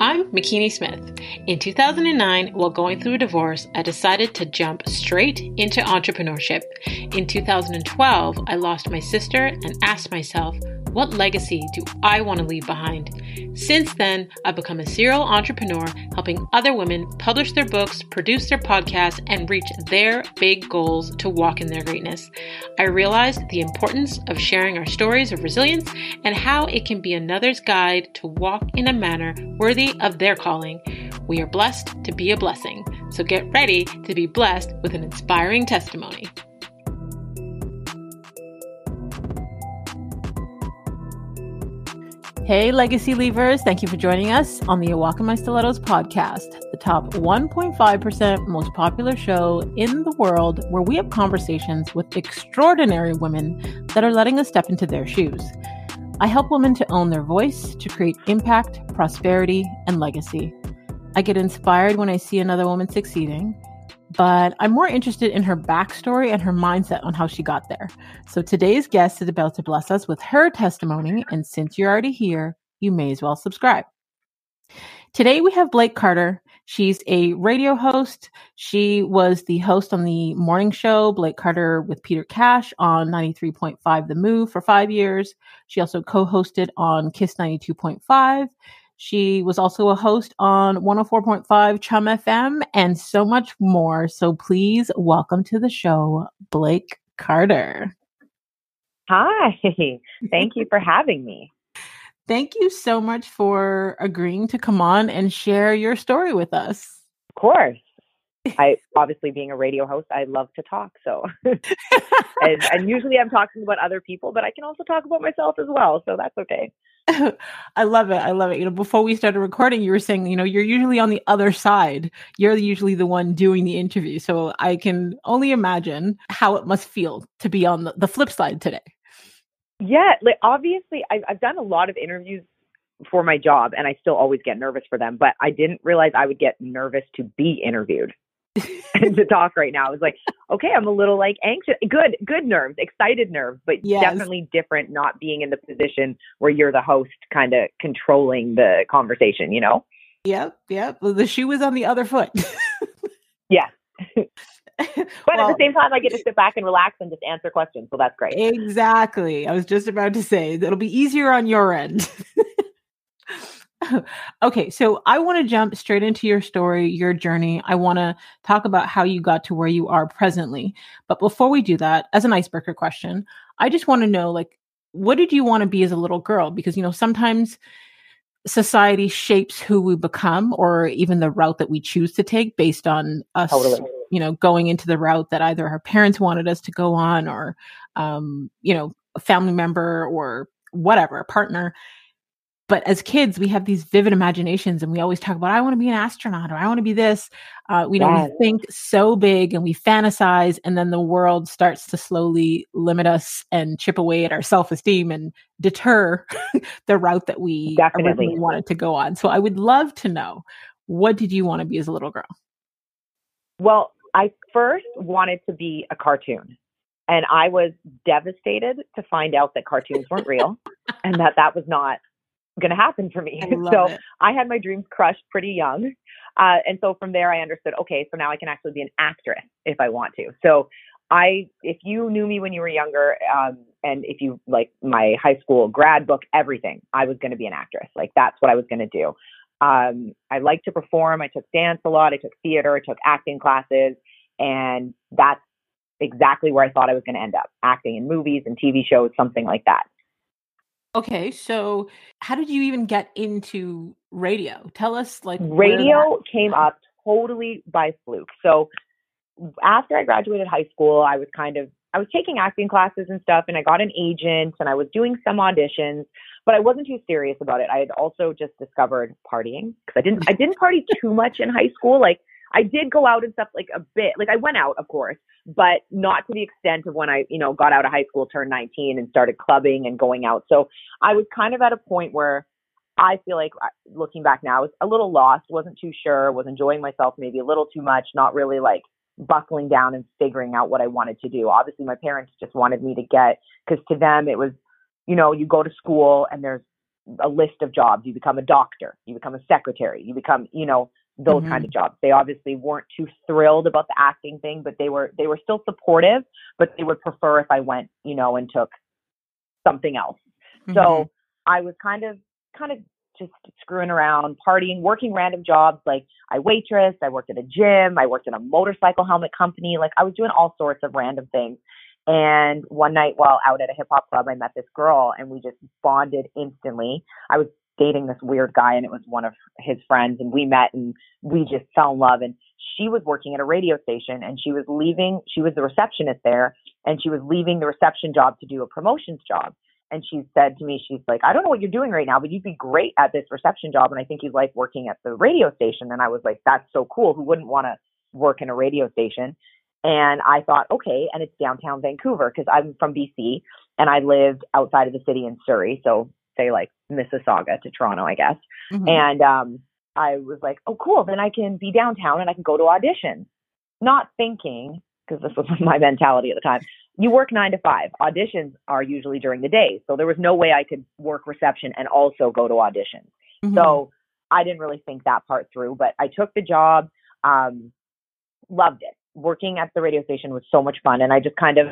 I'm Makini Smith. In 2009, while going through a divorce, I decided to jump straight into entrepreneurship. In 2012, I lost my sister and asked myself, what legacy do I want to leave behind? Since then, I've become a serial entrepreneur, helping other women publish their books, produce their podcasts, and reach their big goals to walk in their greatness. I realized the importance of sharing our stories of resilience and how it can be another's guide to walk in a manner worthy of their calling. We are blessed to be a blessing, so get ready to be blessed with an inspiring testimony. Hey, Legacy Leavers. Thank you for joining us on the Walk in My Stilettos podcast, the top 1.5% most popular show in the world where we have conversations with extraordinary women that are letting us step into their shoes. I help women to own their voice, to create impact, prosperity, and legacy. I get inspired when I see another woman succeeding but I'm more interested in her backstory and her mindset on how she got there. So today's guest is about to bless us with her testimony. And since you're already here, you may as well subscribe. Today we have Blake Carter. She's a radio host. She was the host on the morning show, Blake Carter with Peter Kash on 93.5 The Move for five years. She also co hosted on Kiss 92.5. She was also a host on 104.5 Chum FM and so much more. So please welcome to the show, Blake Carter. Hi. Thank you for having me. Thank you so much for agreeing to come on and share your story with us. Of course. I obviously being a radio host, I love to talk. So, and, and, usually I'm talking about other people, but I can also talk about myself as well. So that's okay. I love it. I love it. You know, before we started recording, you were saying, you know, you're usually on the other side. You're usually the one doing the interview. So I can only imagine how it must feel to be on the, the flip side today. Yeah, like obviously, I've, I've done a lot of interviews for my job, and I still always get nervous for them. But I didn't realize I would get nervous to be interviewed. to talk right now. I was like, okay, I'm a little like anxious, good, good nerves, excited nerves, but yes. definitely different not being in the position where you're the host kind of controlling the conversation, you know? Yep, yep. Well, the shoe is on the other foot. yeah. but well, at the same time, I get to sit back and relax and just answer questions. So that's great. Exactly. I was just about to say it'll be easier on your end. okay, so I want to jump straight into your story, your journey. I want to talk about how you got to where you are presently. But before we do that, as an icebreaker question, I just want to know like what did you want to be as a little girl? Because you know, sometimes society shapes who we become or even the route that we choose to take based on us totally. you know going into the route that either our parents wanted us to go on or um, you know a family member or whatever a partner but as kids we have these vivid imaginations and we always talk about i want to be an astronaut or i want to be this. Uh, we we think so big and we fantasize and then the world starts to slowly limit us and chip away at our self-esteem and deter the route that we Definitely. wanted to go on. So i would love to know what did you want to be as a little girl? Well i first wanted to be a cartoon and i was devastated to find out that cartoons weren't real and that that was not going to happen for me. I so it. I had my dreams crushed pretty young. Uh, and so from there, I understood, okay, so now I can actually be an actress if I want to. So I, if you knew me when you were younger, um, and if you like my high school grad book, everything, I was going to be an actress. Like that's what I was going to do. Um, I like to perform. I took dance a lot. I took theater. I took acting classes, and that's exactly where I thought I was going to end up, acting in movies and TV shows, something like that. Okay, so how did you even get into radio? Tell us like radio came up totally by fluke. So after I graduated high school, I was kind of I was taking acting classes and stuff and I got an agent and I was doing some auditions, but I wasn't too serious about it. I had also just discovered partying because I didn't I didn't party too much in high school. Like I did go out and stuff like a bit. Like I went out, of course, but not to the extent of when I, you know, got out of high school, turned 19 and started clubbing and going out. So I was kind of at a point where I feel like uh, looking back now, I was a little lost, wasn't too sure, was enjoying myself maybe a little too much, not really like buckling down and figuring out what I wanted to do. Obviously, my parents just wanted me to get, because to them it was, you know, you go to school and there's a list of jobs. You become a doctor, you become a secretary, you become, you know, those mm-hmm. kind of jobs. They obviously weren't too thrilled about the acting thing, but they were they were still supportive, but they would prefer if I went, you know, and took something else. Mm-hmm. So I was kind of kind of just screwing around, partying, working random jobs. Like I waitress, I worked at a gym, I worked in a motorcycle helmet company. Like I was doing all sorts of random things. And one night while out at a hip hop club, I met this girl and we just bonded instantly. I was dating this weird guy and it was one of his friends and we met and we just fell in love. And she was working at a radio station and she was leaving, she was the receptionist there and she was leaving the reception job to do a promotions job. And she said to me, she's like, I don't know what you're doing right now, but you'd be great at this reception job. And I think you'd like working at the radio station. And I was like, that's so cool. Who wouldn't want to work in a radio station? And I thought, okay, and it's downtown Vancouver because I'm from BC and I lived outside of the city in Surrey. So say like Mississauga to Toronto, I guess. Mm-hmm. And um, I was like, oh, cool. Then I can be downtown and I can go to auditions. Not thinking, because this was my mentality at the time, you work nine to five. Auditions are usually during the day. So there was no way I could work reception and also go to auditions. Mm-hmm. So I didn't really think that part through, but I took the job, um, loved it working at the radio station was so much fun. And I just kind of,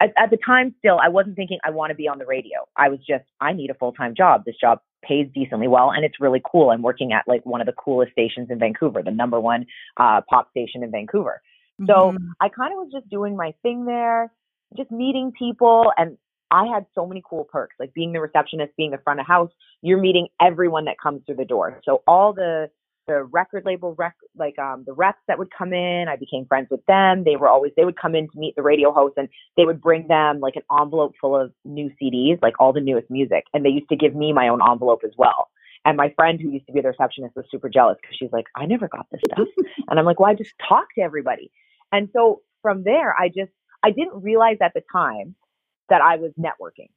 at, at the time still, I wasn't thinking I want to be on the radio. I was just, I need a full time job. This job pays decently well and it's really cool. I'm working at like one of the coolest stations in Vancouver, the number one uh, pop station in Vancouver. So mm-hmm. I kind of was just doing my thing there, just meeting people. And I had so many cool perks, like being the receptionist, being the front of house. You're meeting everyone that comes through the door. So all the the record label rec like um the reps that would come in i became friends with them. They were always they would come in to meet the radio host and they would bring them like an envelope full of new cds like all the newest music and they used to give me my own envelope as well. And my friend who used to be the receptionist was super jealous because she's like i never got this stuff. And i'm like well i just talk to everybody. And so from there i just i didn't realize at the time that i was networking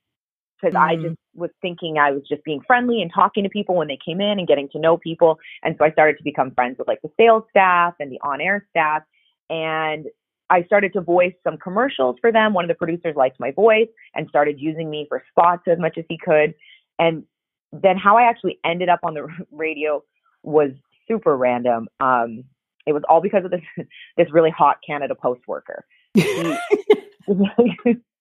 because mm. I just was thinking I was just being friendly and talking to people when they came in and getting to know people. And so I started to become friends with like the sales staff and the on air staff. And I started to voice some commercials for them. One of the producers liked my voice and started using me for spots as much as he could. And then how I actually ended up on the radio was super random. Um, it was all because of this this really hot Canada Post worker.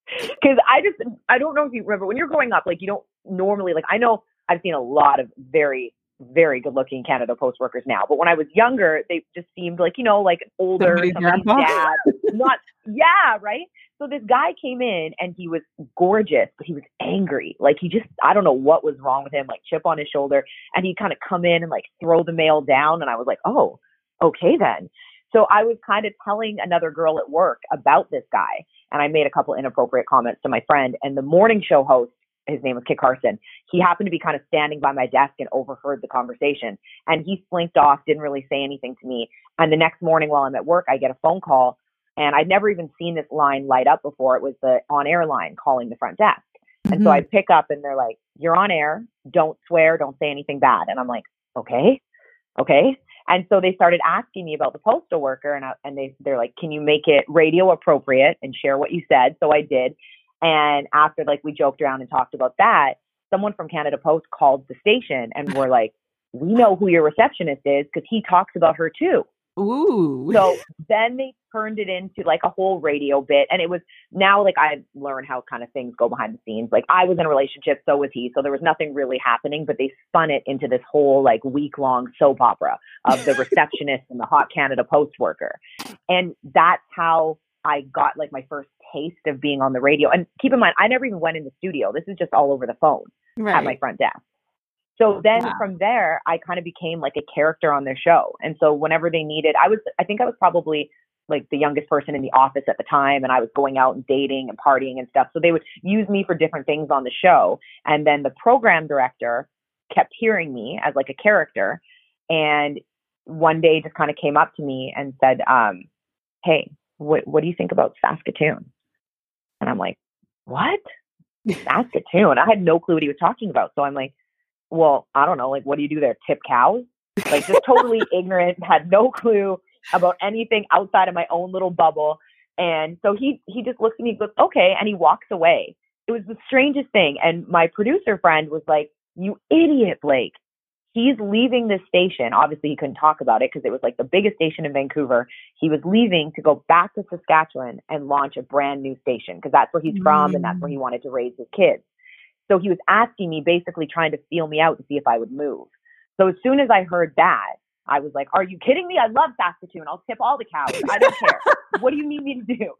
Because I just, I don't know if you remember when you're growing up, like you don't normally, like I know I've seen a lot of very, very good looking Canada Post workers now, but when I was younger, they just seemed like, you know, like older, somebody's dad. Not, yeah, right? So this guy came in and he was gorgeous, but he was angry. Like he just, I don't know what was wrong with him, like chip on his shoulder. And he'd kind of come in and like throw the mail down. And I was like, oh, okay then. So I was kind of telling another girl at work about this guy and I made a couple inappropriate comments to my friend. And the morning show host, his name was Kit Carson, he happened to be kind of standing by my desk and overheard the conversation. And he slinked off, didn't really say anything to me. And the next morning while I'm at work, I get a phone call. And I'd never even seen this line light up before. It was the on air line calling the front desk. Mm-hmm. And so I mm-hmm. pick up and they're like, You're on air. Don't swear. Don't say anything bad. And I'm like, Okay. Okay. And so they started asking me about the postal worker, and I, and they they're like, "Can you make it radio appropriate and share what you said?" So I did. And after like we joked around and talked about that, someone from Canada Post called the station and were like, "We know who your receptionist is because he talks about her too." Ooh. So then they turned it into like a whole radio bit. And it was now like I learned how kind of things go behind the scenes. Like I was in a relationship, so was he. So there was nothing really happening, but they spun it into this whole like week long soap opera of the receptionist and the hot Canada Post worker. And that's how I got like my first taste of being on the radio. And keep in mind, I never even went in the studio. This is just all over the phone right. at my front desk. So then wow. from there, I kind of became like a character on their show. And so whenever they needed, I was, I think I was probably like the youngest person in the office at the time and I was going out and dating and partying and stuff. So they would use me for different things on the show. And then the program director kept hearing me as like a character. And one day just kind of came up to me and said, um, Hey, what, what do you think about Saskatoon? And I'm like, what? Saskatoon? I had no clue what he was talking about. So I'm like, well, I don't know, like, what do you do there? Tip cows? Like, just totally ignorant, had no clue about anything outside of my own little bubble. And so he he just looks at me, and goes, okay, and he walks away. It was the strangest thing. And my producer friend was like, you idiot, Blake. He's leaving this station. Obviously, he couldn't talk about it because it was like the biggest station in Vancouver. He was leaving to go back to Saskatchewan and launch a brand new station because that's where he's mm. from and that's where he wanted to raise his kids. So he was asking me, basically trying to feel me out to see if I would move. So as soon as I heard that, I was like, Are you kidding me? I love Saskatoon. I'll tip all the cows. I don't care. what do you need me to do?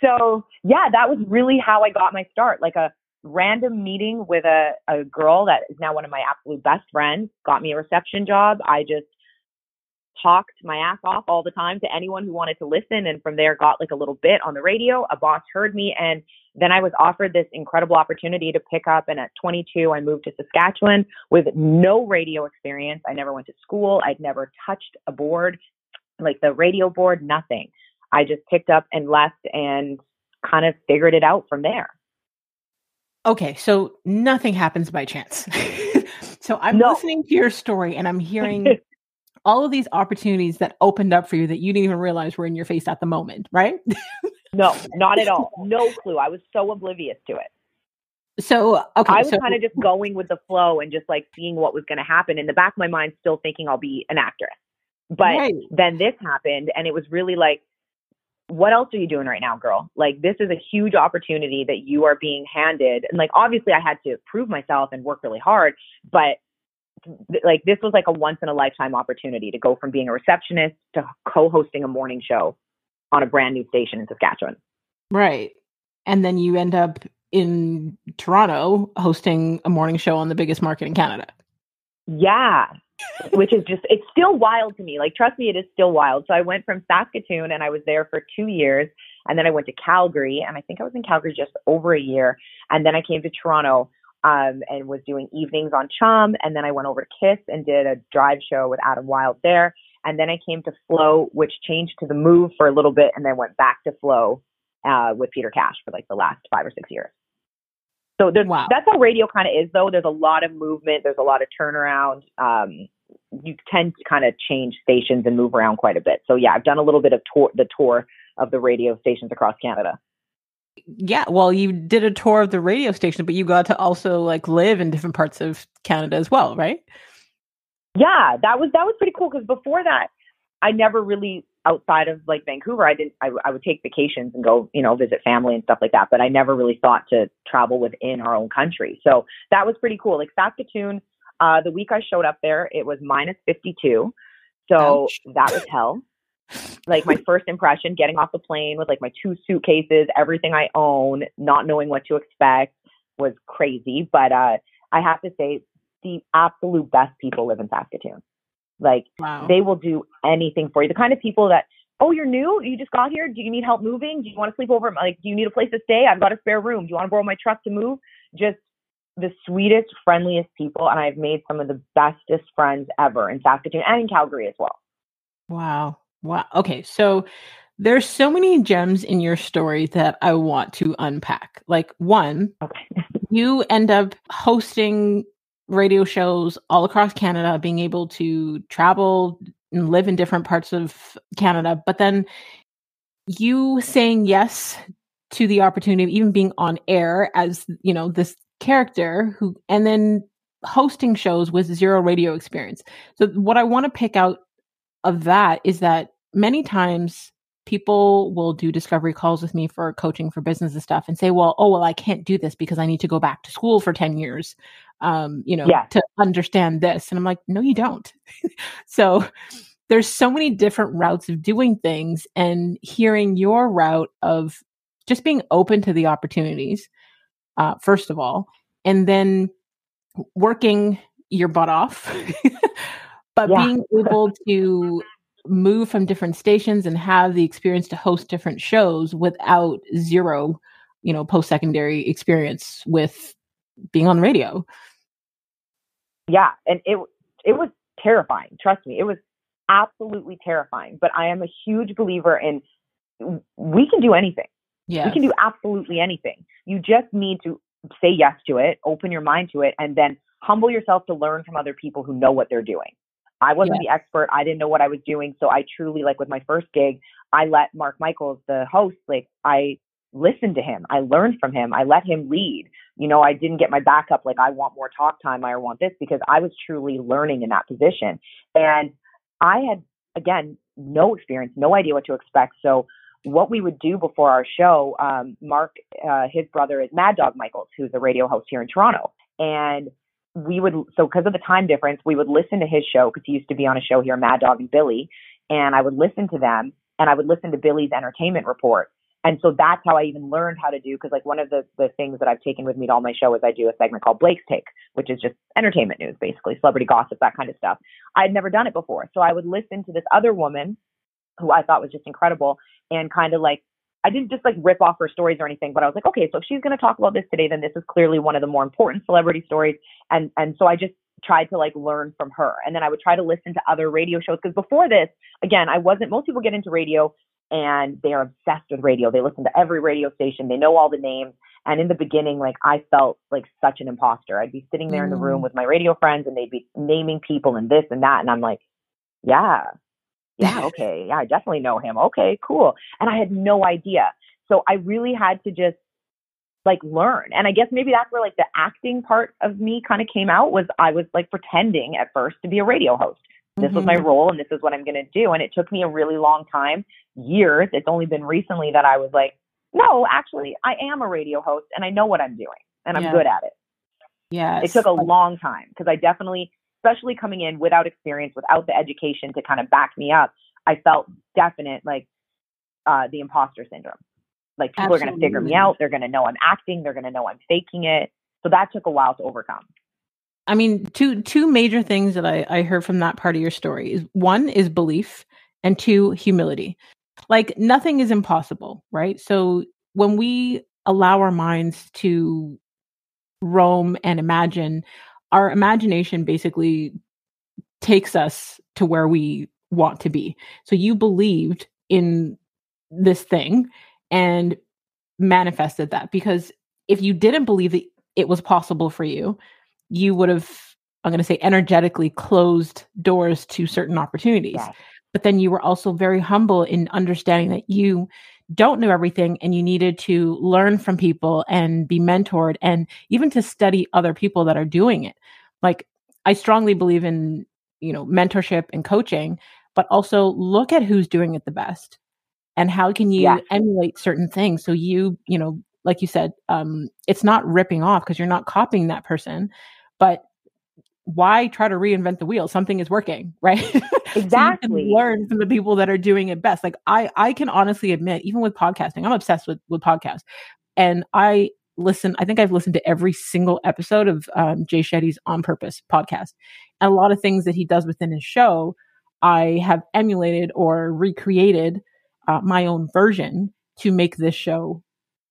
So yeah, that was really how I got my start. Like a random meeting with a, a girl that is now one of my absolute best friends, got me a reception job. I just talked my ass off all the time to anyone who wanted to listen. And from there, got like a little bit on the radio. A boss heard me. And then I was offered this incredible opportunity to pick up. And at 22, I moved to Saskatchewan with no radio experience. I never went to school. I'd never touched a board, like the radio board, nothing. I just picked up and left and kind of figured it out from there. Okay, so nothing happens by chance. so I'm no. listening to your story and I'm hearing all of these opportunities that opened up for you that you didn't even realize were in your face at the moment, right? no, not at all. No clue. I was so oblivious to it. So, okay. I was so, kind of just going with the flow and just like seeing what was going to happen. In the back of my mind, still thinking I'll be an actress. But right. then this happened, and it was really like, what else are you doing right now, girl? Like, this is a huge opportunity that you are being handed. And like, obviously, I had to prove myself and work really hard, but like this was like a once in a lifetime opportunity to go from being a receptionist to co-hosting a morning show on a brand new station in Saskatchewan. Right. And then you end up in Toronto hosting a morning show on the biggest market in Canada. Yeah. Which is just it's still wild to me. Like trust me it is still wild. So I went from Saskatoon and I was there for 2 years and then I went to Calgary and I think I was in Calgary just over a year and then I came to Toronto um, and was doing evenings on Chum. And then I went over to Kiss and did a drive show with Adam Wylde there. And then I came to Flow, which changed to the Move for a little bit, and then went back to Flow uh, with Peter Kash for like the last five or six years. So wow. that's how radio kind of is, though. There's a lot of movement. There's a lot of turnaround. Um, you tend to kind of change stations and move around quite a bit. So yeah, I've done a little bit of tour, the tour of the radio stations across Canada. Yeah, well, you did a tour of the radio station, but you got to also like live in different parts of Canada as well, right? Yeah, that was that was pretty cool because before that, I never really outside of like Vancouver, I didn't. I, I would take vacations and go, you know, visit family and stuff like that. But I never really thought to travel within our own country. So that was pretty cool. Like Saskatoon, uh, the week I showed up there, it was minus fifty two, so Ouch. that was hell like my first impression getting off the plane with like my two suitcases, everything I own, not knowing what to expect was crazy. But uh, I have to say, the absolute best people live in Saskatoon. Like wow. they will do anything for you. The kind of people that, oh, you're new, you just got here. Do you need help moving? Do you want to sleep over? Like, do you need a place to stay? I've got a spare room. Do you want to borrow my truck to move? Just the sweetest, friendliest people, and I've made some of the bestest friends ever in Saskatoon and in Calgary as well. Wow. Wow. Okay. So there's so many gems in your story that I want to unpack. Like one, okay. you end up hosting radio shows all across Canada, being able to travel and live in different parts of Canada, but then you saying yes to the opportunity of even being on air as, you know, this character who and then hosting shows with zero radio experience. So what I want to pick out of that is that many times people will do discovery calls with me for coaching for business and stuff and say, well, oh, well, I can't do this because I need to go back to school for 10 years, um, you know, yeah. to understand this. And I'm like, no, you don't. so there's so many different routes of doing things and hearing your route of just being open to the opportunities, uh, first of all, and then working your butt off. but yeah. being able to move from different stations and have the experience to host different shows without zero, you know, post secondary experience with being on radio. Yeah, and it it was terrifying. Trust me, it was absolutely terrifying. But I am a huge believer in we can do anything. Yeah, we can do absolutely anything. You just need to say yes to it, open your mind to it, and then humble yourself to learn from other people who know what they're doing. I wasn't yeah. the expert. I didn't know what I was doing. So I truly, like with my first gig, I let Mark Michaels, the host, like I listened to him. I learned from him. I let him lead. You know, I didn't get my back up like I want more talk time. I want this because I was truly learning in that position. And I had, again, no experience, no idea what to expect. So what we would do before our show, um, Mark, uh, his brother is Mad Dog Michaels, who's a radio host here in Toronto. And we would, so because of the time difference, we would listen to his show because he used to be on a show here, Mad Dog and Billy. And I would listen to them and I would listen to Billy's entertainment report. And so that's how I even learned how to do, because like one of the, the things that I've taken with me to all my show is I do a segment called Blake's Take, which is just entertainment news, basically, celebrity gossip, that kind of stuff. I had never done it before. So I would listen to this other woman who I thought was just incredible and kind of like I didn't just like rip off her stories or anything, but I was like, okay, so if she's going to talk about this today, then this is clearly one of the more important celebrity stories. And and so I just tried to like learn from her, and then I would try to listen to other radio shows because before this, again, I wasn't. Most people get into radio and they are obsessed with radio. They listen to every radio station. They know all the names. And in the beginning, like I felt like such an imposter. I'd be sitting there mm. in the room mm. with my radio friends, and they'd be naming people and this and that, and I'm like, yeah, yeah, okay. Yeah, I definitely know him. Okay, cool. And I had no idea. So I really had to just like learn. And I guess maybe that's where like the acting part of me kind of came out was I was like pretending at first to be a radio host. This mm-hmm. was my mm-hmm. role and this is what I'm going to do. And it took me a really long time, years. It's only been recently that I was like, no, actually, I am a radio host and I know what I'm doing and I'm yeah. good at it. Yeah. It took a long time because I definitely especially coming in without experience, without the education to kind of back me up, I felt definite like uh, the imposter syndrome. Like people Absolutely. are going to figure me out. They're going to know I'm acting. They're going to know I'm faking it. So that took a while to overcome. I mean, two two major things that I, I heard from that part of your story is one is belief and two humility. Like nothing is impossible, right? So when we allow our minds to roam and imagine, our imagination basically takes us to where we want to be. So you believed in this thing and manifested that because if you didn't believe that it was possible for you, you would have, I'm going to say, energetically closed doors to certain opportunities. Yeah. But then you were also very humble in understanding that you don't know everything and you needed to learn from people and be mentored and even to study other people that are doing it like i strongly believe in you know mentorship and coaching but also look at who's doing it the best and how can you yeah. emulate certain things so you you know like you said um it's not ripping off because you're not copying that person but why try to reinvent the wheel? Something is working right? Exactly. so learn from the people that are doing it best. Like i i can honestly admit even with podcasting i'm obsessed with with podcasts. And i listen i think i've listened to every single episode of um, jay shetty's on purpose podcast. And a lot of things that he does within his show i have emulated or recreated uh, my own version to make this show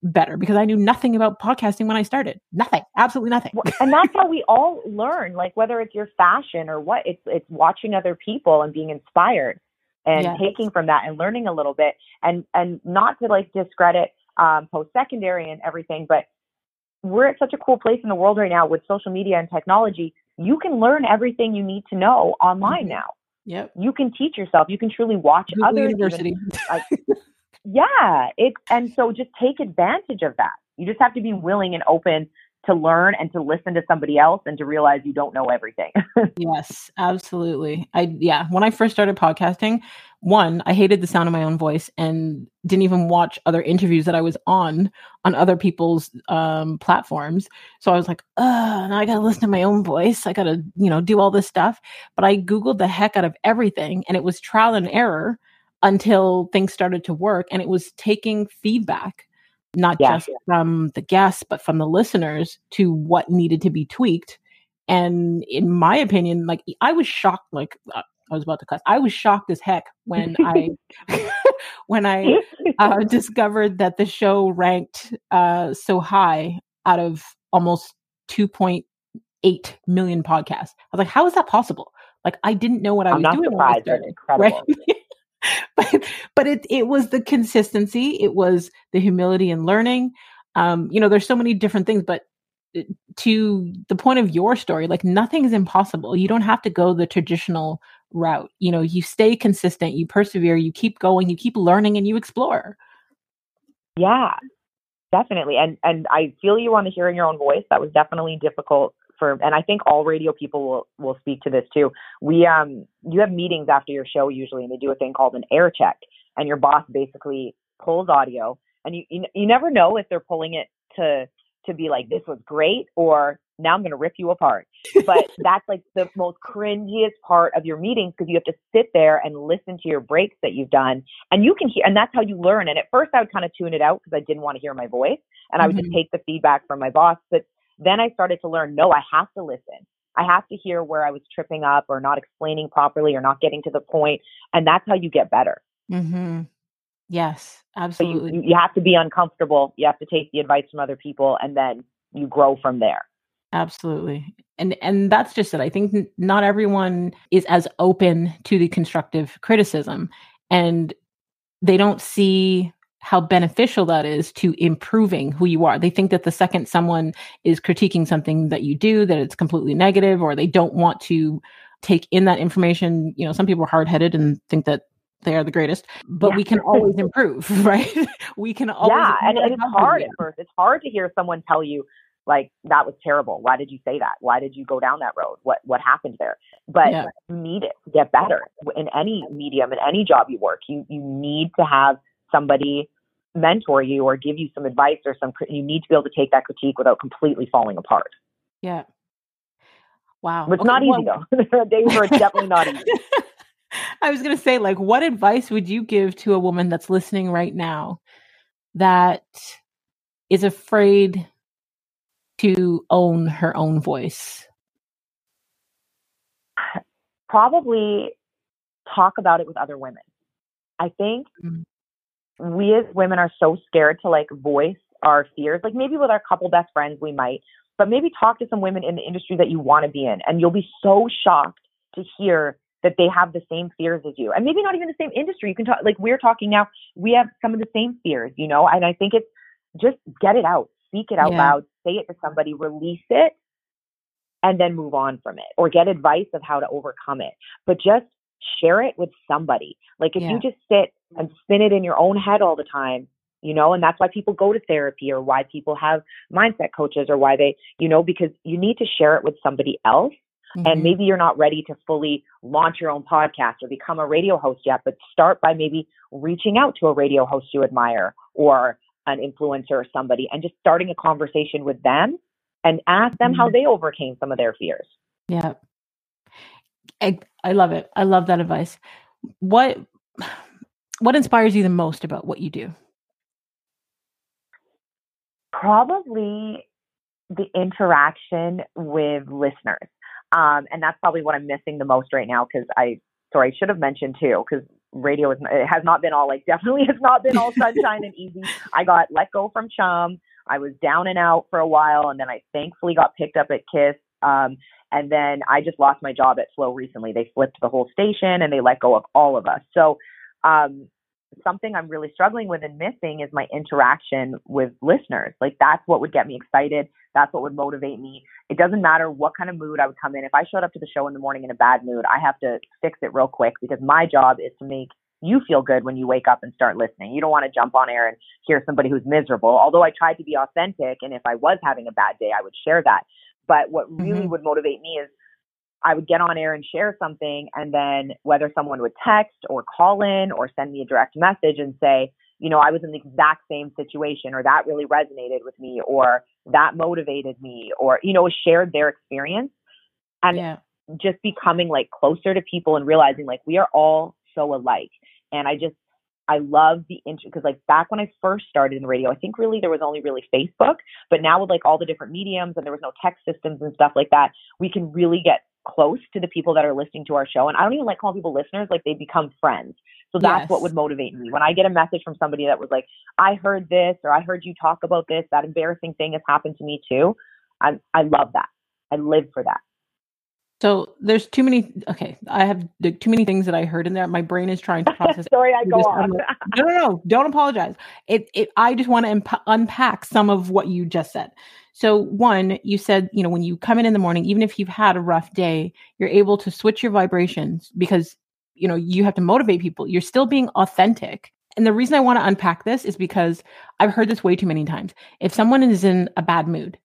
better because I knew nothing about podcasting when I started. Nothing, absolutely nothing. and that's how we all learn, like whether it's your fashion or what, it's it's watching other people and being inspired and yes. taking from that and learning a little bit and and not to like discredit um, post secondary and everything, but we're at such a cool place in the world right now with social media and technology. You can learn everything you need to know online mm-hmm. now. Yep. You can teach yourself. You can truly watch Google others. University. Even, like, yeah, it and so just take advantage of that. You just have to be willing and open to learn and to listen to somebody else and to realize you don't know everything. yes, absolutely. I yeah, when I first started podcasting, one, I hated the sound of my own voice and didn't even watch other interviews that I was on on other people's um platforms. So I was like, "Uh, now I got to listen to my own voice. I got to, you know, do all this stuff." But I googled the heck out of everything and it was trial and error until things started to work. And it was taking feedback, not yeah. just from the guests, but from the listeners to what needed to be tweaked. And in my opinion, like I was shocked, like uh, I was about to cuss. I was shocked as heck when I when I uh, discovered that the show ranked uh, so high out of almost 2.8 million podcasts. I was like, how is that possible? Like I didn't know what I I'm was doing. Surprised. When I started, incredible. Right? but but it it was the consistency it was the humility and learning um you know there's so many different things but uh, to the point of your story like nothing is impossible you don't have to go the traditional route you know you stay consistent you persevere you keep going you keep learning and you explore yeah definitely. And and I feel you on the hearing your own voice. That was definitely difficult for and I think all radio people will will speak to this too. We um you have meetings after your show usually and they do a thing called an air check and your boss basically pulls audio and you you, you never know if they're pulling it to to be like this was great or now I'm going to rip you apart. But that's like the most cringiest part of your meetings because you have to sit there and listen to your breaks that you've done and you can hear and that's how you learn. And at first I would kind of tune it out because I didn't want to hear my voice and I would mm-hmm. just take the feedback from my boss, but then I started to learn no, I have to listen. I have to hear where I was tripping up or not explaining properly or not getting to the point and that's how you get better. Mhm. Yes, absolutely. You, you have to be uncomfortable. You have to take the advice from other people and then you grow from there. Absolutely. And and that's just it. I think not everyone is as open to the constructive criticism and they don't see how beneficial that is to improving who you are. They think that the second someone is critiquing something that you do that it's completely negative or they don't want to take in that information, you know, some people are hard-headed and think that they are the greatest, but yeah. we can always improve, right? we can always Yeah, and, and it's hard at first. It's hard to hear someone tell you like that was terrible. Why did you say that? Why did you go down that road? What what happened there? But yeah. you need it to get better in any medium in any job you work. You you need to have somebody mentor you or give you some advice or some you need to be able to take that critique without completely falling apart. Yeah. Wow. It's okay, not easy though. there are days where it's definitely not easy. I was going to say like what advice would you give to a woman that's listening right now that is afraid to own her own voice? Probably talk about it with other women. I think mm-hmm. We as women are so scared to like voice our fears. Like maybe with our couple best friends, we might, but maybe talk to some women in the industry that you want to be in. And you'll be so shocked to hear that they have the same fears as you. And maybe not even the same industry. You can talk, like we're talking now, we have some of the same fears, you know? And I think it's just get it out, speak it out yeah. loud, say it to somebody, release it, and then move on from it or get advice of how to overcome it. But just share it with somebody. Like if yeah. you just sit and spin it in your own head all the time, you know, and that's why people go to therapy or why people have mindset coaches or why they, you know, because you need to share it with somebody else. Mm-hmm. And maybe you're not ready to fully launch your own podcast or become a radio host yet, but start by maybe reaching out to a radio host you admire or an influencer or somebody and just starting a conversation with them and ask them how mm-hmm. they overcame some of their fears. Yeah. I, I love it. I love that advice. What what inspires you the most about what you do? Probably the interaction with listeners. Um, and that's probably what I'm missing the most right now because I, sorry, I should have mentioned too, because radio is, it has not been all like, definitely has not been all sunshine and easy. I got let go from Chum. I was down and out for a while, and then I thankfully got picked up at Kiss. Um, and then I just lost my job at Flow recently. They flipped the whole station and they let go of all of us. So, um, something I'm really struggling with and missing is my interaction with listeners. Like that's what would get me excited. That's what would motivate me. It doesn't matter what kind of mood I would come in. If I showed up to the show in the morning in a bad mood, I have to fix it real quick because my job is to make you feel good when you wake up and start listening. You don't want to jump on air and hear somebody who's miserable. Although I tried to be authentic and if I was having a bad day, I would share that. But what really mm-hmm. would motivate me is I would get on air and share something, and then whether someone would text or call in or send me a direct message and say, you know, I was in the exact same situation, or that really resonated with me, or that motivated me, or, you know, shared their experience. And yeah. just becoming like closer to people and realizing like we are all so alike. And I just, I love the intro because like back when I first started in the radio, I think really there was only really Facebook, but now with like all the different mediums and there was no text systems and stuff like that, we can really get close to the people that are listening to our show. And I don't even like calling people listeners, like they become friends. So that's yes. what would motivate me. When I get a message from somebody that was like, I heard this or I heard you talk about this, that embarrassing thing has happened to me too. I I love that. I live for that. So there's too many. Okay, I have too many things that I heard in there. My brain is trying to process. Sorry, I go on. no, no, no. Don't apologize. It, it. I just want to imp- unpack some of what you just said. So one, you said, you know, when you come in in the morning, even if you've had a rough day, you're able to switch your vibrations because you know you have to motivate people. You're still being authentic, and the reason I want to unpack this is because I've heard this way too many times. If someone is in a bad mood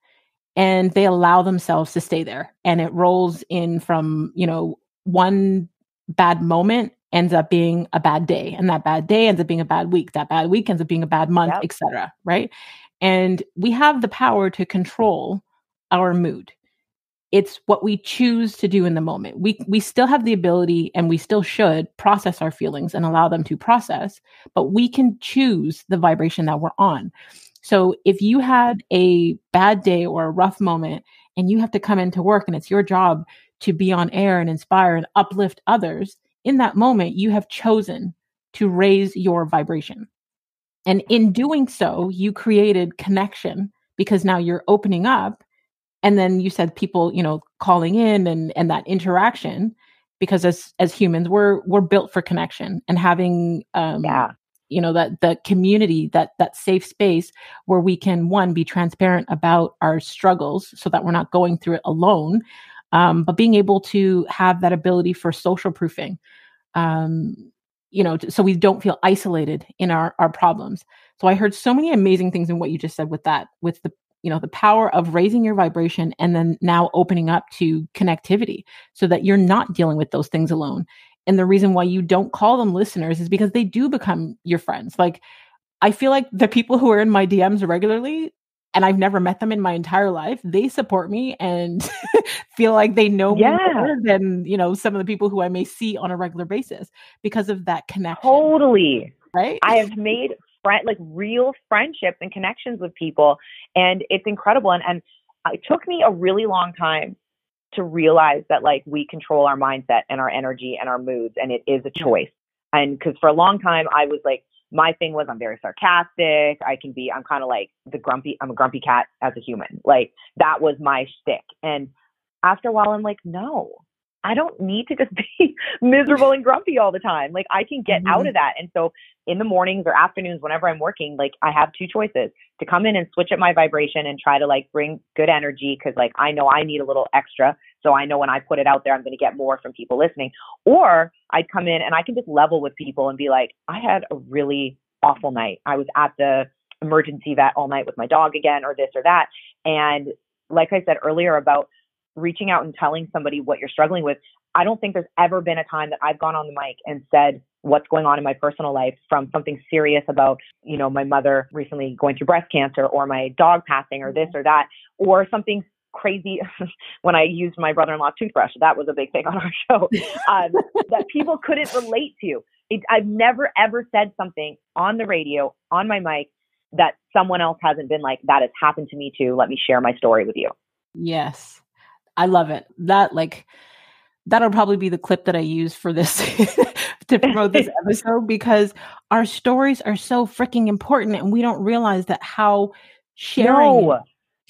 and they allow themselves to stay there and it rolls in from, you know, one bad moment ends up being a bad day and that bad day ends up being a bad week that bad week ends up being a bad month yep. etc right and we have the power to control our mood. It's what we choose to do in the moment. We we still have the ability and we still should process our feelings and allow them to process but we can choose the vibration that we're on. So if you had a bad day or a rough moment and you have to come into work and it's your job to be on air and inspire and uplift others in that moment you have chosen to raise your vibration and in doing so you created connection because now you're opening up. And then you said people you know calling in and and that interaction because as as humans we're we're built for connection and having um yeah. you know that the community that that safe space where we can one be transparent about our struggles so that we're not going through it alone um, but being able to have that ability for social proofing um, you know so we don't feel isolated in our our problems. So i heard so many amazing things in what you just said with that with the you know the power of raising your vibration and then now opening up to connectivity so that you're not dealing with those things alone. And the reason why you don't call them listeners is because they do become your friends. Like i feel like the people who are in my dms regularly and I've never met them in my entire life, they support me and feel like they know yeah. me better than, you know, some of the people who I may see on a regular basis because of that connection. Totally. Right. I have made friend like real friendships and connections with people and it's incredible and and it took me a really long time to realize that like we control our mindset and our energy and our moods and it is a choice and because for a long time i was like my thing was i'm very sarcastic. I can be i'm kind of like the grumpy i'm a grumpy cat as a human. Like that was my shtick. And after a while i'm like no I don't need to just be miserable and grumpy all the time. Like I can get mm-hmm. out of that. And so in the mornings or afternoons, whenever I'm working, like I have two choices to come in and switch up my vibration and try to like bring good energy. Cause like I know I need a little extra. So I know when I put it out there, I'm going to get more from people listening. Or I'd come in and I can just level with people and be like, I had a really awful night. I was at the emergency vet all night with my dog again, or this or that. And like I said earlier about reaching out and telling somebody what you're struggling with, I don't think there's ever been a time that I've gone on the mic and said what's going on in my personal life from something serious about, you know, my mother recently going through breast cancer or my dog passing or this or that, or something crazy when I used my brother-in-law's toothbrush. That was a big thing on our show um, that people couldn't relate to. It, I've never ever said something on the radio, on my mic, that someone else hasn't been like, that has happened to me too. Let me share my story with you. Yes. I love it. That like that'll probably be the clip that I use for this to promote this episode because our stories are so freaking important and we don't realize that how sharing no.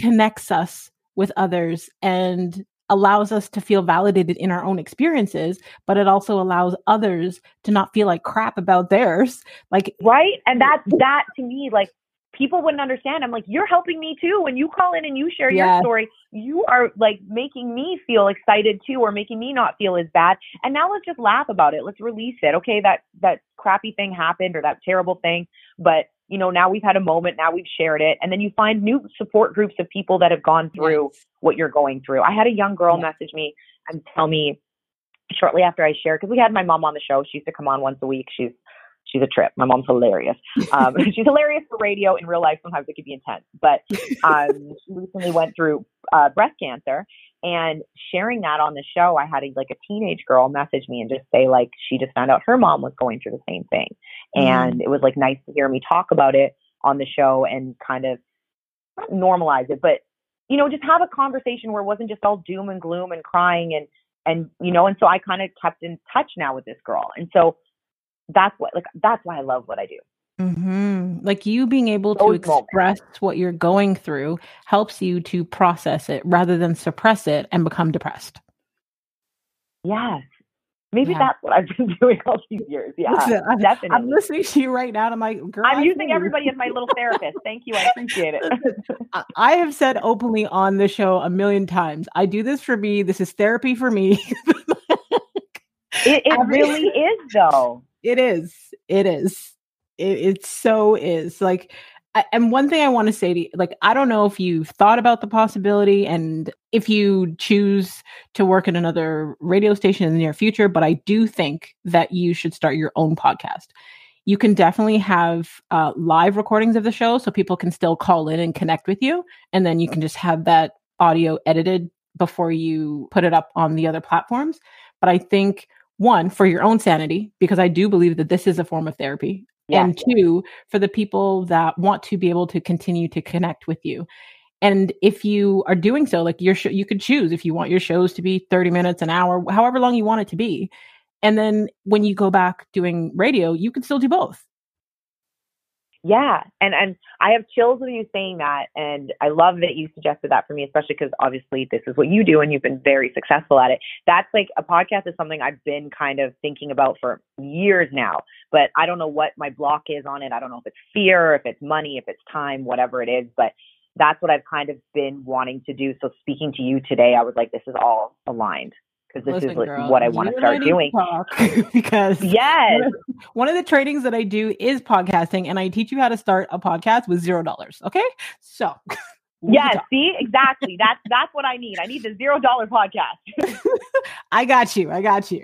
connects us with others and allows us to feel validated in our own experiences, but it also allows others to not feel like crap about theirs. Like right? And that that to me like people wouldn't understand. I'm like, you're helping me too. When you call in and you share your story, you are like making me feel excited too, or making me not feel as bad. And now let's just laugh about it. Let's release it. Okay, that that crappy thing happened or that terrible thing, but you know, now we've had a moment, now we've shared it. And then you find new support groups of people that have gone through yes. what you're going through. I had a young girl yes. message me and tell me shortly after I shared, because we had my mom on the show. She used to come on once a week. She's she's a trip. My mom's hilarious. Um, she's hilarious for radio. In real life, sometimes it could be intense. But um, she recently went through uh, breast cancer, and sharing that on the show, I had a, like a teenage girl message me and just say like she just found out her mom was going through the same thing, mm. and it was like nice to hear me talk about it on the show and kind of normalize it, but you know, just have a conversation where it wasn't just all doom and gloom and crying and and you know, and so I kind of kept in touch now with this girl, and so that's what like that's why I love what I do. Mm-hmm. Like you being able Those to express moments. what you're going through helps you to process it rather than suppress it and become depressed. Yes. Maybe yeah. that's what I've been doing all these years. Yeah, Listen, I'm, definitely. I'm listening to you right now. I'm like, girl, I'm I using everybody as my little therapist. Thank you. I appreciate it. I have said openly on the show a million times. I do this for me. This is therapy for me. it, it really is, though. It is. It is. It, it so is. Like and one thing I want to say to you, like, I don't know if you've thought about the possibility and if you choose to work at another radio station in the near future, but I do think that you should start your own podcast. You can definitely have uh, live recordings of the show so people can still call in and connect with you. And then you can just have that audio edited before you put it up on the other platforms. But I think one, for your own sanity, because I do believe that this is a form of therapy yeah. and two for the people that want to be able to continue to connect with you. And if you are doing so like your show you could choose if you want your shows to be 30 minutes an hour however long you want it to be. And then when you go back doing radio you can still do both yeah, and and I have chills with you saying that, and I love that you suggested that for me, especially because obviously this is what you do, and you've been very successful at it. That's like a podcast is something I've been kind of thinking about for years now, but I don't know what my block is on it. I don't know if it's fear, if it's money, if it's time, whatever it is, but that's what I've kind of been wanting to do. So speaking to you today, I was like, this is all aligned because this Listen, is girl, what I want to start doing. because yes, one of the trainings that I do is podcasting, and I teach you how to start a podcast with zero dollars. Okay, so. Yes, see, exactly. That's that's what I need. I need the zero dollar podcast. I got you. I got you.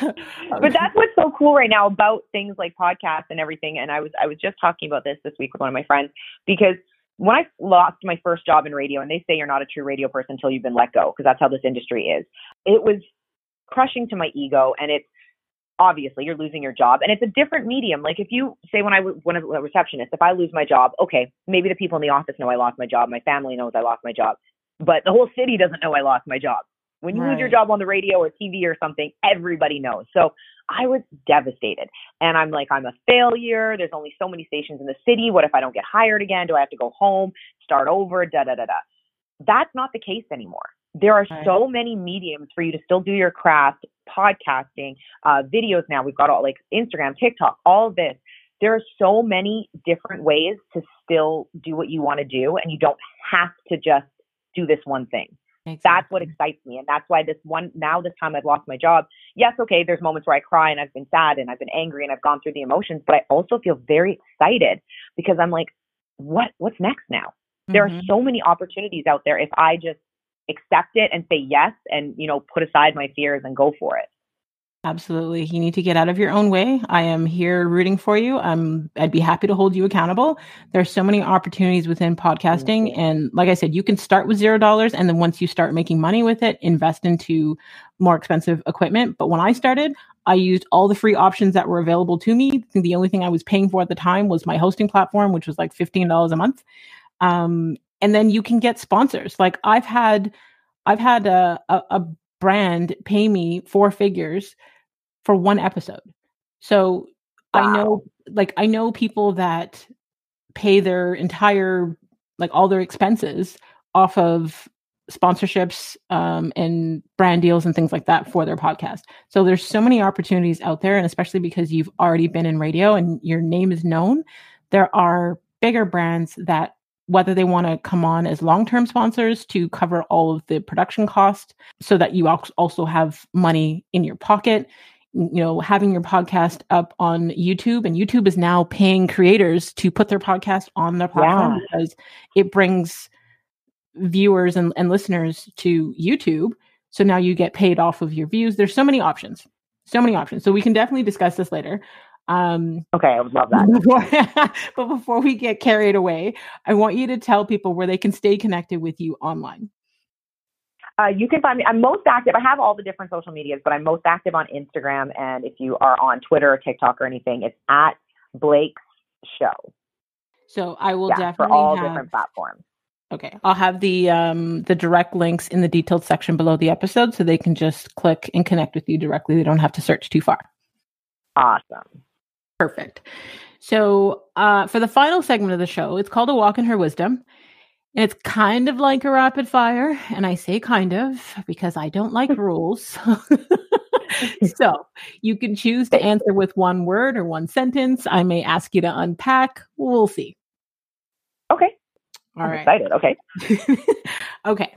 but that's what's so cool right now about things like podcasts and everything. And I was I was just talking about this this week with one of my friends because when I lost my first job in radio, and they say you're not a true radio person until you've been let go, because that's how this industry is, it was crushing to my ego. And it's obviously you're losing your job, and it's a different medium. Like if you say when I was one of a receptionist, if I lose my job, okay, maybe the people in the office know I lost my job, my family knows I lost my job, but the whole city doesn't know I lost my job. When you right. lose your job on the radio or TV or something, everybody knows. So I was devastated. And I'm like, I'm a failure. There's only so many stations in the city. What if I don't get hired again? Do I have to go home, start over? Da da da da. That's not the case anymore. There are right. so many mediums for you to still do your craft, podcasting, uh, videos now. We've got all like Instagram, TikTok, all of this. There are so many different ways to still do what you want to do, and you don't have to just do this one thing. Exactly. That's what excites me. And that's why this one, now this time I've lost my job. Yes, okay, there's moments where I cry and I've been sad and I've been angry and I've gone through the emotions, but I also feel very excited because I'm like, what, what's next now? Mm-hmm. There are mm-hmm. so many opportunities out there if I just accept it and say yes and, you know, put aside my fears and go for it. Absolutely. You need to get out of your own way. I am here rooting for you. I'm I'd be happy to hold you accountable. There's so many opportunities within podcasting and like I said, you can start with $0 and then once you start making money with it, invest into more expensive equipment. But when I started, I used all the free options that were available to me. the only thing I was paying for at the time was my hosting platform, which was like $15 a month. Um, and then you can get sponsors. Like I've had I've had a, a, a brand pay me four figures for one episode. So wow. I know like I know people that pay their entire like all their expenses off of sponsorships um, and brand deals and things like that for their podcast. So there's so many opportunities out there, and especially because you've already been in radio and your name is known, there are bigger brands that whether they want to come on as long-term sponsors to cover all of the production cost so that you also have money in your pocket you know having your podcast up on youtube and youtube is now paying creators to put their podcast on their platform yeah. because it brings viewers and, and listeners to youtube. So now you get paid off of your views. There's so many options so many options. So we can definitely discuss this later. Um okay i would love that. but before we get carried away i want you to tell people where they can stay connected with you online uh, you can find me. I'm most active. I have all the different social medias, but I'm most active on Instagram. And if you are on Twitter or TikTok or anything, it's at Blake's Show. So I will yeah, definitely for all have, different platforms. Okay, I'll have the um the direct links in the detailed section below the episode, so they can just click and connect with you directly. They don't have to search too far. Awesome. Perfect. So, uh, for the final segment of the show, it's called A Walk in Her Wisdom. And it's kind of like a rapid fire. And I say kind of because I don't like rules. so you can choose to answer with one word or one sentence. I may ask you to unpack. We'll see. Okay. All I'm right. excited. Okay. okay.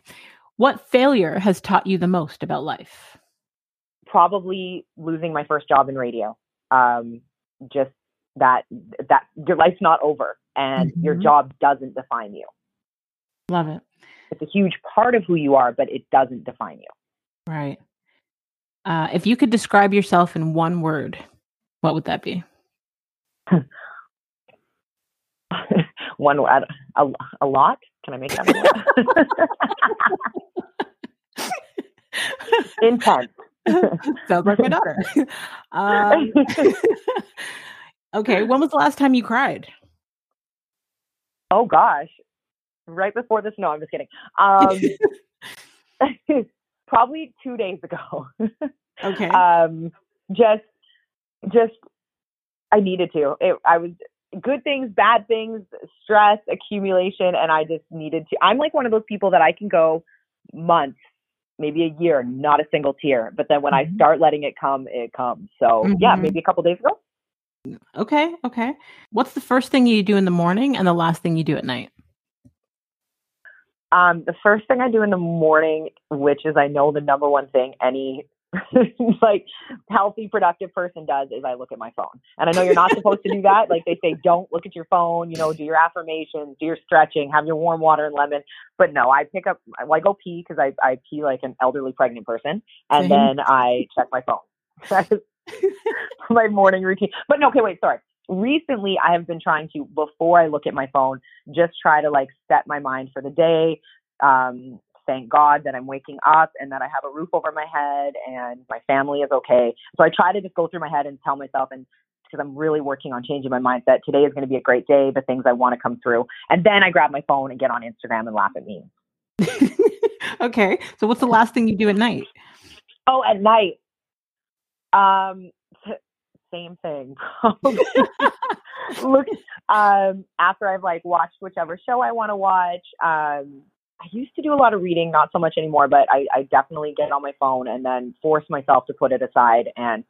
What failure has taught you the most about life? Probably losing my first job in radio. Um, just that that your life's not over and mm-hmm. your job doesn't define you. Love it. It's a huge part of who you are, but it doesn't define you. Right. Uh, if you could describe yourself in one word, what would that be? one word, a, a lot. Can I make that? Intense. Sounds like my daughter. Um, okay, when was the last time you cried? Oh gosh, right before this. No, I'm just kidding. Um, probably two days ago. okay. Um, just, just, I needed to. It, I was good things, bad things, stress, accumulation, and I just needed to. I'm like one of those people that I can go months, maybe a year, not a single tear. But then when mm-hmm. I start letting it come, it comes. So mm-hmm. yeah, maybe a couple days ago. Okay, okay. What's the first thing you do in the morning and the last thing you do at night? Um, the first thing I do in the morning, which is I know the number one thing any like healthy, productive person does is I look at my phone. And I know you're not supposed to do that. Like they say, don't look at your phone, you know, do your affirmations, do your stretching, have your warm water and lemon. But no, I pick up, well, I go pee because I, I pee like an elderly pregnant person. And then I check my phone. That is my morning routine. But no, okay, wait, sorry. Recently, I have been trying to, before I look at my phone, just try to like set my mind for the day, um, thank God that I'm waking up and that I have a roof over my head and my family is okay. So I try to just go through my head and tell myself and because I'm really working on changing my mindset. Today is going to be a great day, the things I want to come through. And then I grab my phone and get on Instagram and laugh at me. okay. So what's the last thing you do at night? Oh, at night. Um same thing. Look um after I've like watched whichever show I want to watch, um I used to do a lot of reading, not so much anymore, but I, I definitely get on my phone and then force myself to put it aside and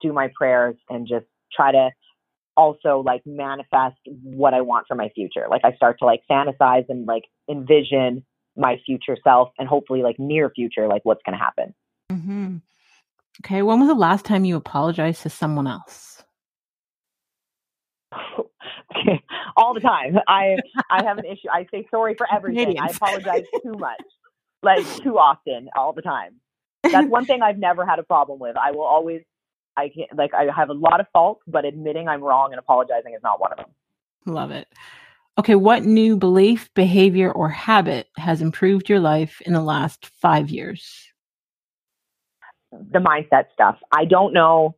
do my prayers and just try to also like manifest what I want for my future. Like I start to like fantasize and like envision my future self and hopefully like near future, like what's going to happen. Mm-hmm. Okay. When was the last time you apologized to someone else? Okay. All the time. I I have an issue. I say sorry for everything. I apologize too much, like too often, all the time. That's one thing I've never had a problem with. I will always, I can not like I have a lot of faults, but admitting I'm wrong and apologizing is not one of them. Love it. Okay, what new belief, behavior, or habit has improved your life in the last five years? The mindset stuff. I don't know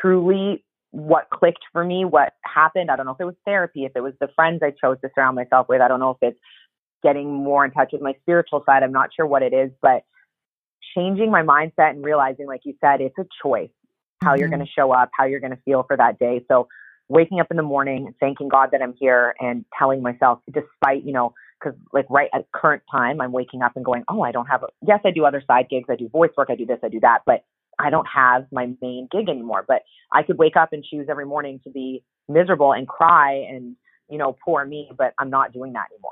truly what clicked for me, what happened. I don't know if it was therapy, if it was the friends I chose to surround myself with. I don't know if it's getting more in touch with my spiritual side. I'm not sure what it is, but changing my mindset and realizing, like you said, it's a choice how mm-hmm. you're going to show up, how you're going to feel for that day. So waking up in the morning, thanking God that I'm here and telling myself, despite, you know, because like right at current time, I'm waking up and going, oh, I don't have a, yes, I do other side gigs. I do voice work. I do this, I do that. But I don't have my main gig anymore. But I could wake up and choose every morning to be miserable and cry and, you know, poor me, but I'm not doing that anymore.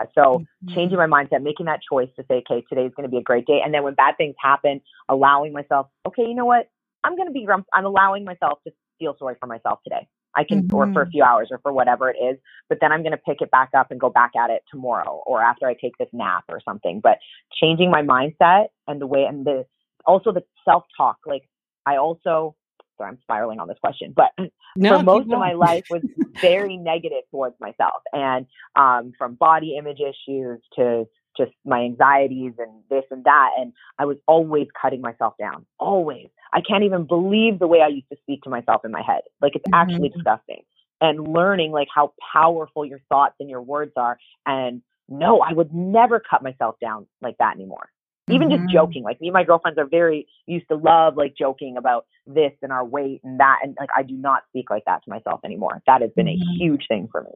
Uh, so mm-hmm. changing my mindset, making that choice to say, okay, today is going to be a great day. And then when bad things happen, allowing myself, okay, you know what? I'm going to be, grump. I'm allowing myself to feel sorry for myself today. I can, mm-hmm. or for a mm-hmm. few hours or for whatever it is, but then I'm going to pick it back up and go back at it tomorrow or after I take this nap or something. But changing my mindset and the way and the, also the self talk. Like I also, sorry, I'm spiraling on this question, but no, for most of my life was very negative towards myself, and um, from body image issues to just my anxieties and this and that, and I was always cutting myself down. Always, I can't even believe the way I used to speak to myself in my head. Like it's mm-hmm. actually disgusting. And learning like how powerful your thoughts and your words are, and no, I would never cut myself down like that anymore even mm-hmm. just joking like me and my girlfriends are very used to love like joking about this and our weight and that and like i do not speak like that to myself anymore that has been mm-hmm. a huge thing for me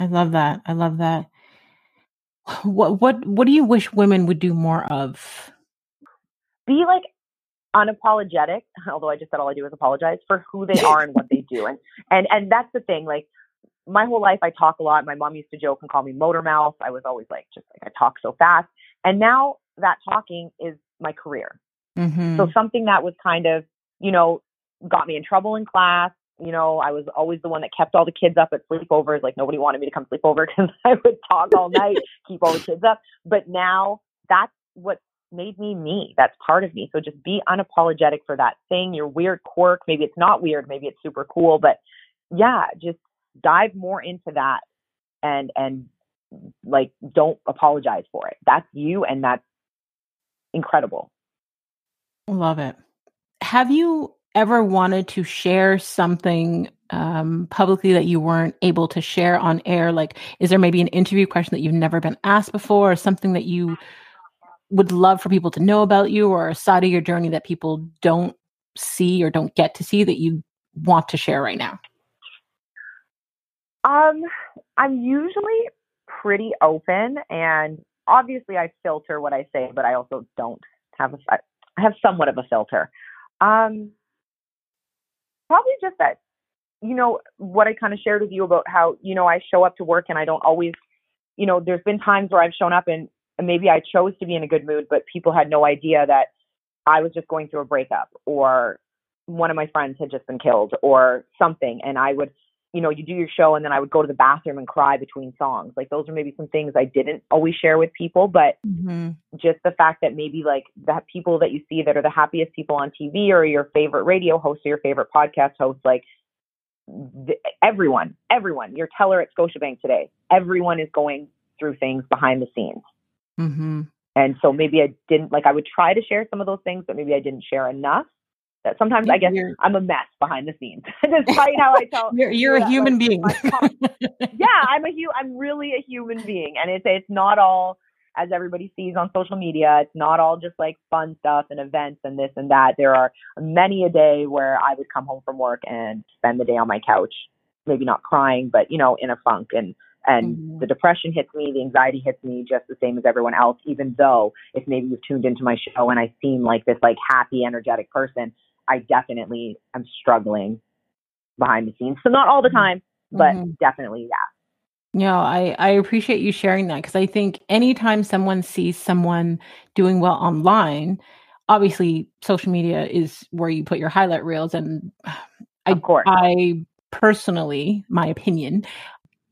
i love that i love that what what what do you wish women would do more of be like unapologetic although i just said all i do is apologize for who they are and what they do and and and that's the thing like my whole life I talk a lot. My mom used to joke and call me motor mouth. I was always like, just like I talk so fast. And now that talking is my career. Mm-hmm. So something that was kind of, you know, got me in trouble in class, you know, I was always the one that kept all the kids up at sleepovers. Like nobody wanted me to come sleep over because I would talk all night, keep all the kids up. But now that's what made me me. That's part of me. So just be unapologetic for that thing, your weird quirk. Maybe it's not weird, maybe it's super cool, but yeah, just dive more into that and and like don't apologize for it. That's you and that's incredible. Love it. Have you ever wanted to share something um, publicly that you weren't able to share on air? Like, is there maybe an interview question that you've never been asked before, or something that you would love for people to know about you, or a side of your journey that people don't see or don't get to see that you want to share right now? Um, I'm usually pretty open, and obviously I filter what I say, but I also don't have a. I have somewhat of a filter. Um, probably just that, you know, what I kind of shared with you about how you know I show up to work and I don't always, you know, there's been times where I've shown up and maybe I chose to be in a good mood, but people had no idea that I was just going through a breakup or one of my friends had just been killed or something, and I would you know, you do your show and then I would go to the bathroom and cry between songs. Like those are maybe some things I didn't always share with people, but mm-hmm. just the fact that maybe like the people that you see that are the happiest people on TV or your favorite radio host or your favorite podcast host, like everyone, everyone, your teller at Scotiabank today, everyone is going through things behind the scenes. Mm-hmm. And so maybe I didn't like, I would try to share some of those things, but maybe I didn't share enough that sometimes I guess you're, I'm a mess behind the scenes, despite how I tell. You're, you're a human being. yeah, I'm a hu- I'm really a human being, and it's it's not all as everybody sees on social media. It's not all just like fun stuff and events and this and that. There are many a day where I would come home from work and spend the day on my couch, maybe not crying, but you know, in a funk and. And mm-hmm. the depression hits me, the anxiety hits me just the same as everyone else, even though if maybe you've tuned into my show and I seem like this like happy, energetic person, I definitely am struggling behind the scenes. So not all the mm-hmm. time, but mm-hmm. definitely, yeah. Yeah, I, I appreciate you sharing that because I think anytime someone sees someone doing well online, obviously social media is where you put your highlight reels. And I, of course. I personally, my opinion,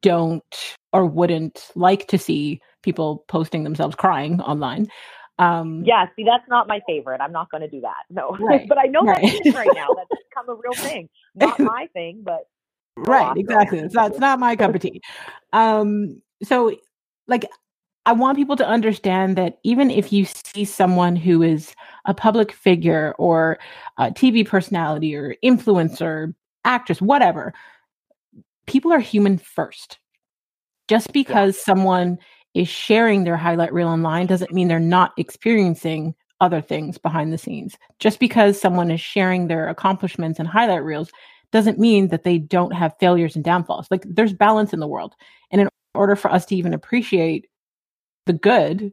don't or wouldn't like to see people posting themselves crying online. Um, yeah, see, that's not my favorite. I'm not going to do that. No, right, but I know right. that's right now. That's become a real thing. Not my thing, but right, exactly. It's not, it's not my cup of tea. Um, so, like, I want people to understand that even if you see someone who is a public figure or a TV personality or influencer, actress, whatever, people are human first. Just because yeah. someone is sharing their highlight reel online doesn't mean they're not experiencing other things behind the scenes. Just because someone is sharing their accomplishments and highlight reels doesn't mean that they don't have failures and downfalls. Like there's balance in the world. And in order for us to even appreciate the good,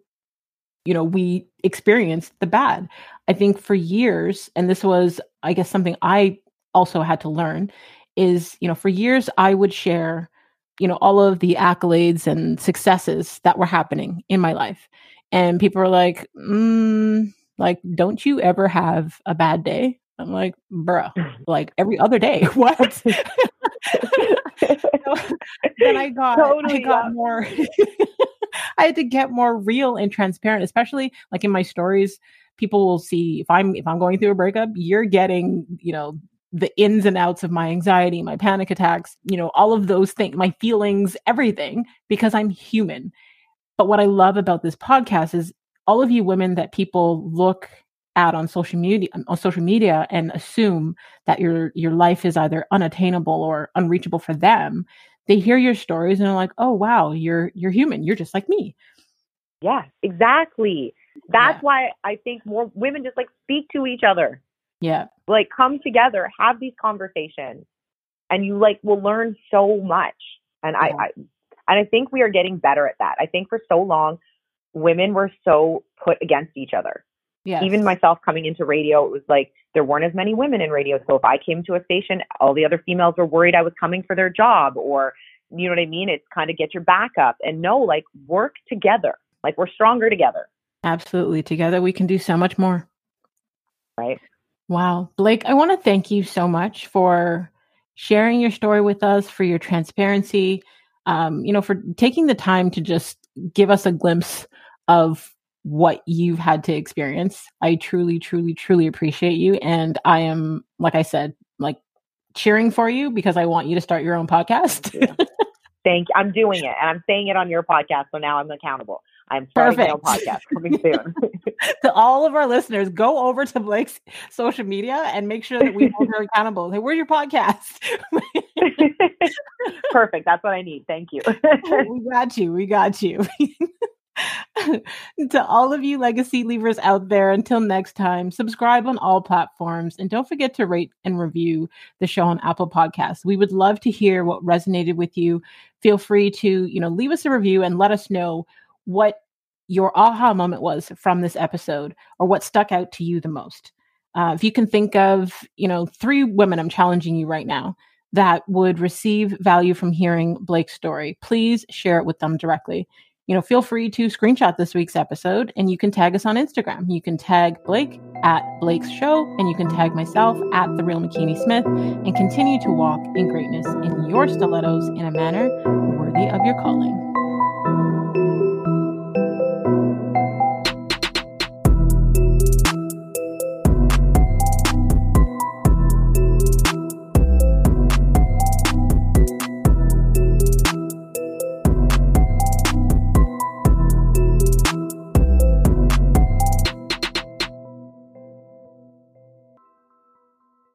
you know, we experience the bad. I think for years, and this was, I guess, something I also had to learn is, you know, for years I would share you know all of the accolades and successes that were happening in my life. And people were like mm, like don't you ever have a bad day? I'm like bruh like every other day. What? So, then i got totally, i got yeah. more i had to get more real and transparent especially like in my stories people will see if i'm if i'm going through a breakup you're getting you know the ins and outs of my anxiety, my panic attacks, you know, all of those things, my feelings, everything, because I'm human. But what I love about this podcast is all of you women that people look at on social media um, on social media and assume that your your life is either unattainable or unreachable for them they hear your stories and are like oh wow you're you're human you're just like me yeah exactly that's yeah. why i think more women just like speak to each other yeah. Like come together, have these conversations, and you like will learn so much. And yeah. I, I and I think we are getting better at that. I think for so long, women were so put against each other. Yes. Even myself coming into radio, it was like there weren't as many women in radio. So if I came to a station, all the other females were worried I was coming for their job or you know what I mean? It's kind of get your back up and no, like work together. Like we're stronger together. Absolutely. Together we can do so much more. Right. Wow. Blake, I want to thank you so much for sharing your story with us, for your transparency, um, you know, for taking the time to just give us a glimpse of what you've had to experience. I truly, truly, truly appreciate you. And I am, like I said, like cheering for you because I want you to start your own podcast. Thank you. I'm doing it and I'm saying it on your podcast. So now I'm accountable. I'm starting Perfect. my podcast coming soon. to all of our listeners, go over to Blake's social media and make sure that we hold her accountable. Hey, where's your podcast? Perfect. That's what I need. Thank you. we got you. We got you. to all of you legacy leavers out there, until next time, subscribe on all platforms and don't forget to rate and review the show on Apple Podcasts. We would love to hear what resonated with you. Feel free to, you know, leave us a review and let us know what your aha moment was from this episode or what stuck out to you the most. Uh, if you can think of, you know, three women, I'm challenging you right now that would receive value from hearing Blake's story, please share it with them directly you know, feel free to screenshot this week's episode and you can tag us on Instagram. You can tag Blake at Blake's Show and you can tag myself at The Real Makini Smith and continue to walk in greatness in your stilettos in a manner worthy of your calling.